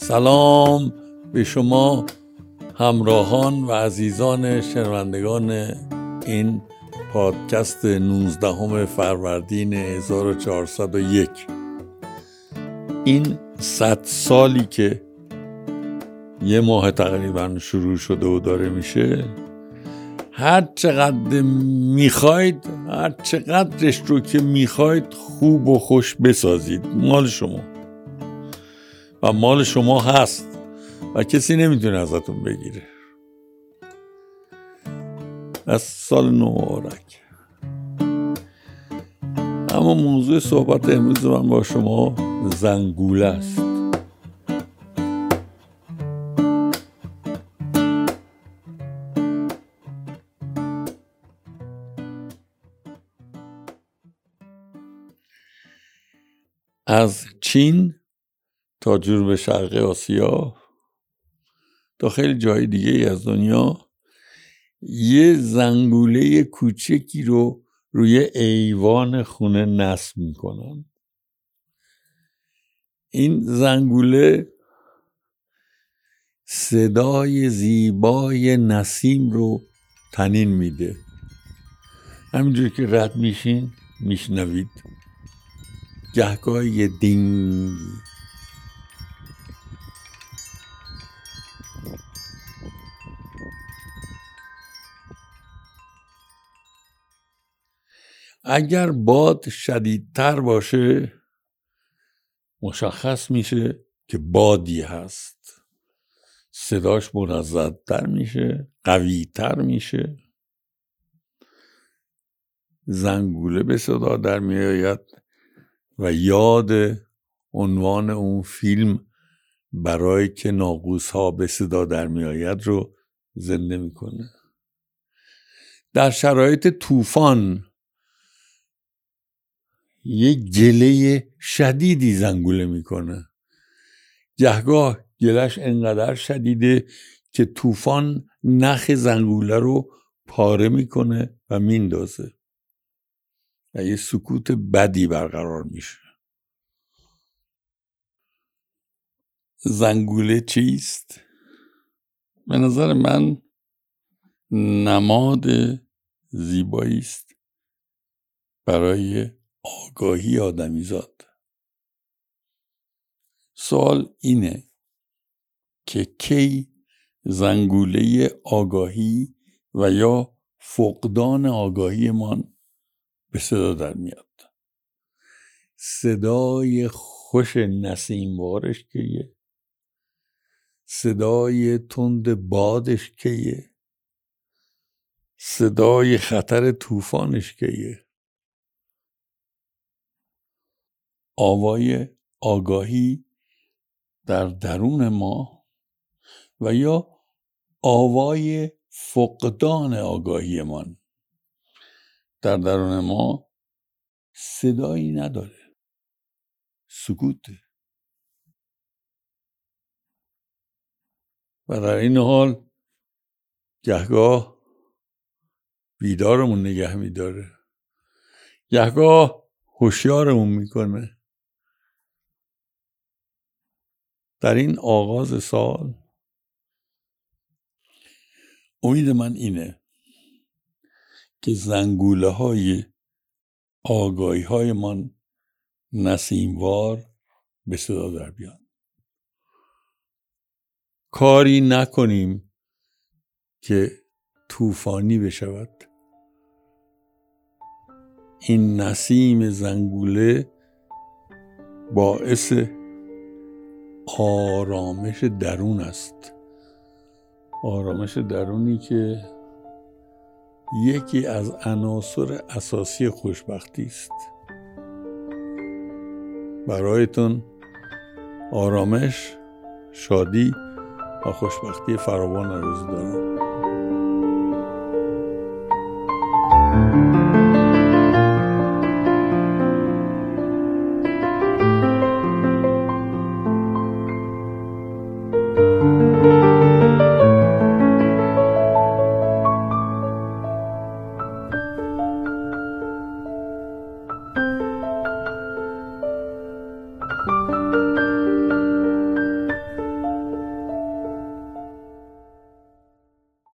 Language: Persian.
سلام به شما همراهان و عزیزان شنوندگان این پادکست 19 فروردین 1401 این صد سالی که یه ماه تقریبا شروع شده و داره میشه هر چقدر می‌خواید هر چقدرش رو که می‌خواید خوب و خوش بسازید. مال شما. و مال شما هست و کسی نمی‌تونه ازتون بگیره. از سال نو اما موضوع صحبت امروز من با شما زنگوله است. از چین تا جنوب شرق آسیا. تا خیلی جای دیگه ای از دنیا. یه زنگوله کوچکی رو روی ایوان خونه نصب می‌کنن. این زنگوله صدای زیبای نسیم رو تنین میده. همینجور که رد میشین میشنوید. گهگاه یه دینگی اگر باد شدیدتر باشه مشخص میشه که بادی هست. صداش منظدتر میشه قویتر میشه. زنگوله به صدا در میآید و یاد عنوان اون فیلم برای که ناقوس ها به صدا در میآید رو زنده می‌کنه. در شرایط طوفان یه گله شدیدی زنگوله می‌کنه. گهگاه گلش انقدر شدیده که طوفان نخ زنگوله رو پاره می‌کنه و میندازه. و یه سکوت بدی برقرار میشه. زنگوله چیست؟ به نظر من نماد زیبایی است برای آگاهی آدمیزاد سوال اینه که کی زنگوله آگاهی و یا فقدان آگاهیمان به صدا در میاد. صدای خوش نسیموارش کیه؟ صدای تند بادش کیه؟ صدای خطر طوفانش کیه؟ آوای آگاهی در درون ما و یا آوای فقدان آگاهیمان در درون ما صدایی نداره. سکوته و در این حال گهگاه بیدارمون نگه میداره. گهگاه هوشیارمون می‌کنه. در این آغاز سال امید من اینه که زنگوله های آگاهی های من نسیموار به صدا در بیان. کاری نکنیم که طوفانی بشود. این نسیم زنگوله باعث آرامش درون است. آرامش درونی که یکی از عناصر اساسی خوشبختی است. برایتون آرامش شادی و خوشبختی فراوان آرزو دارم.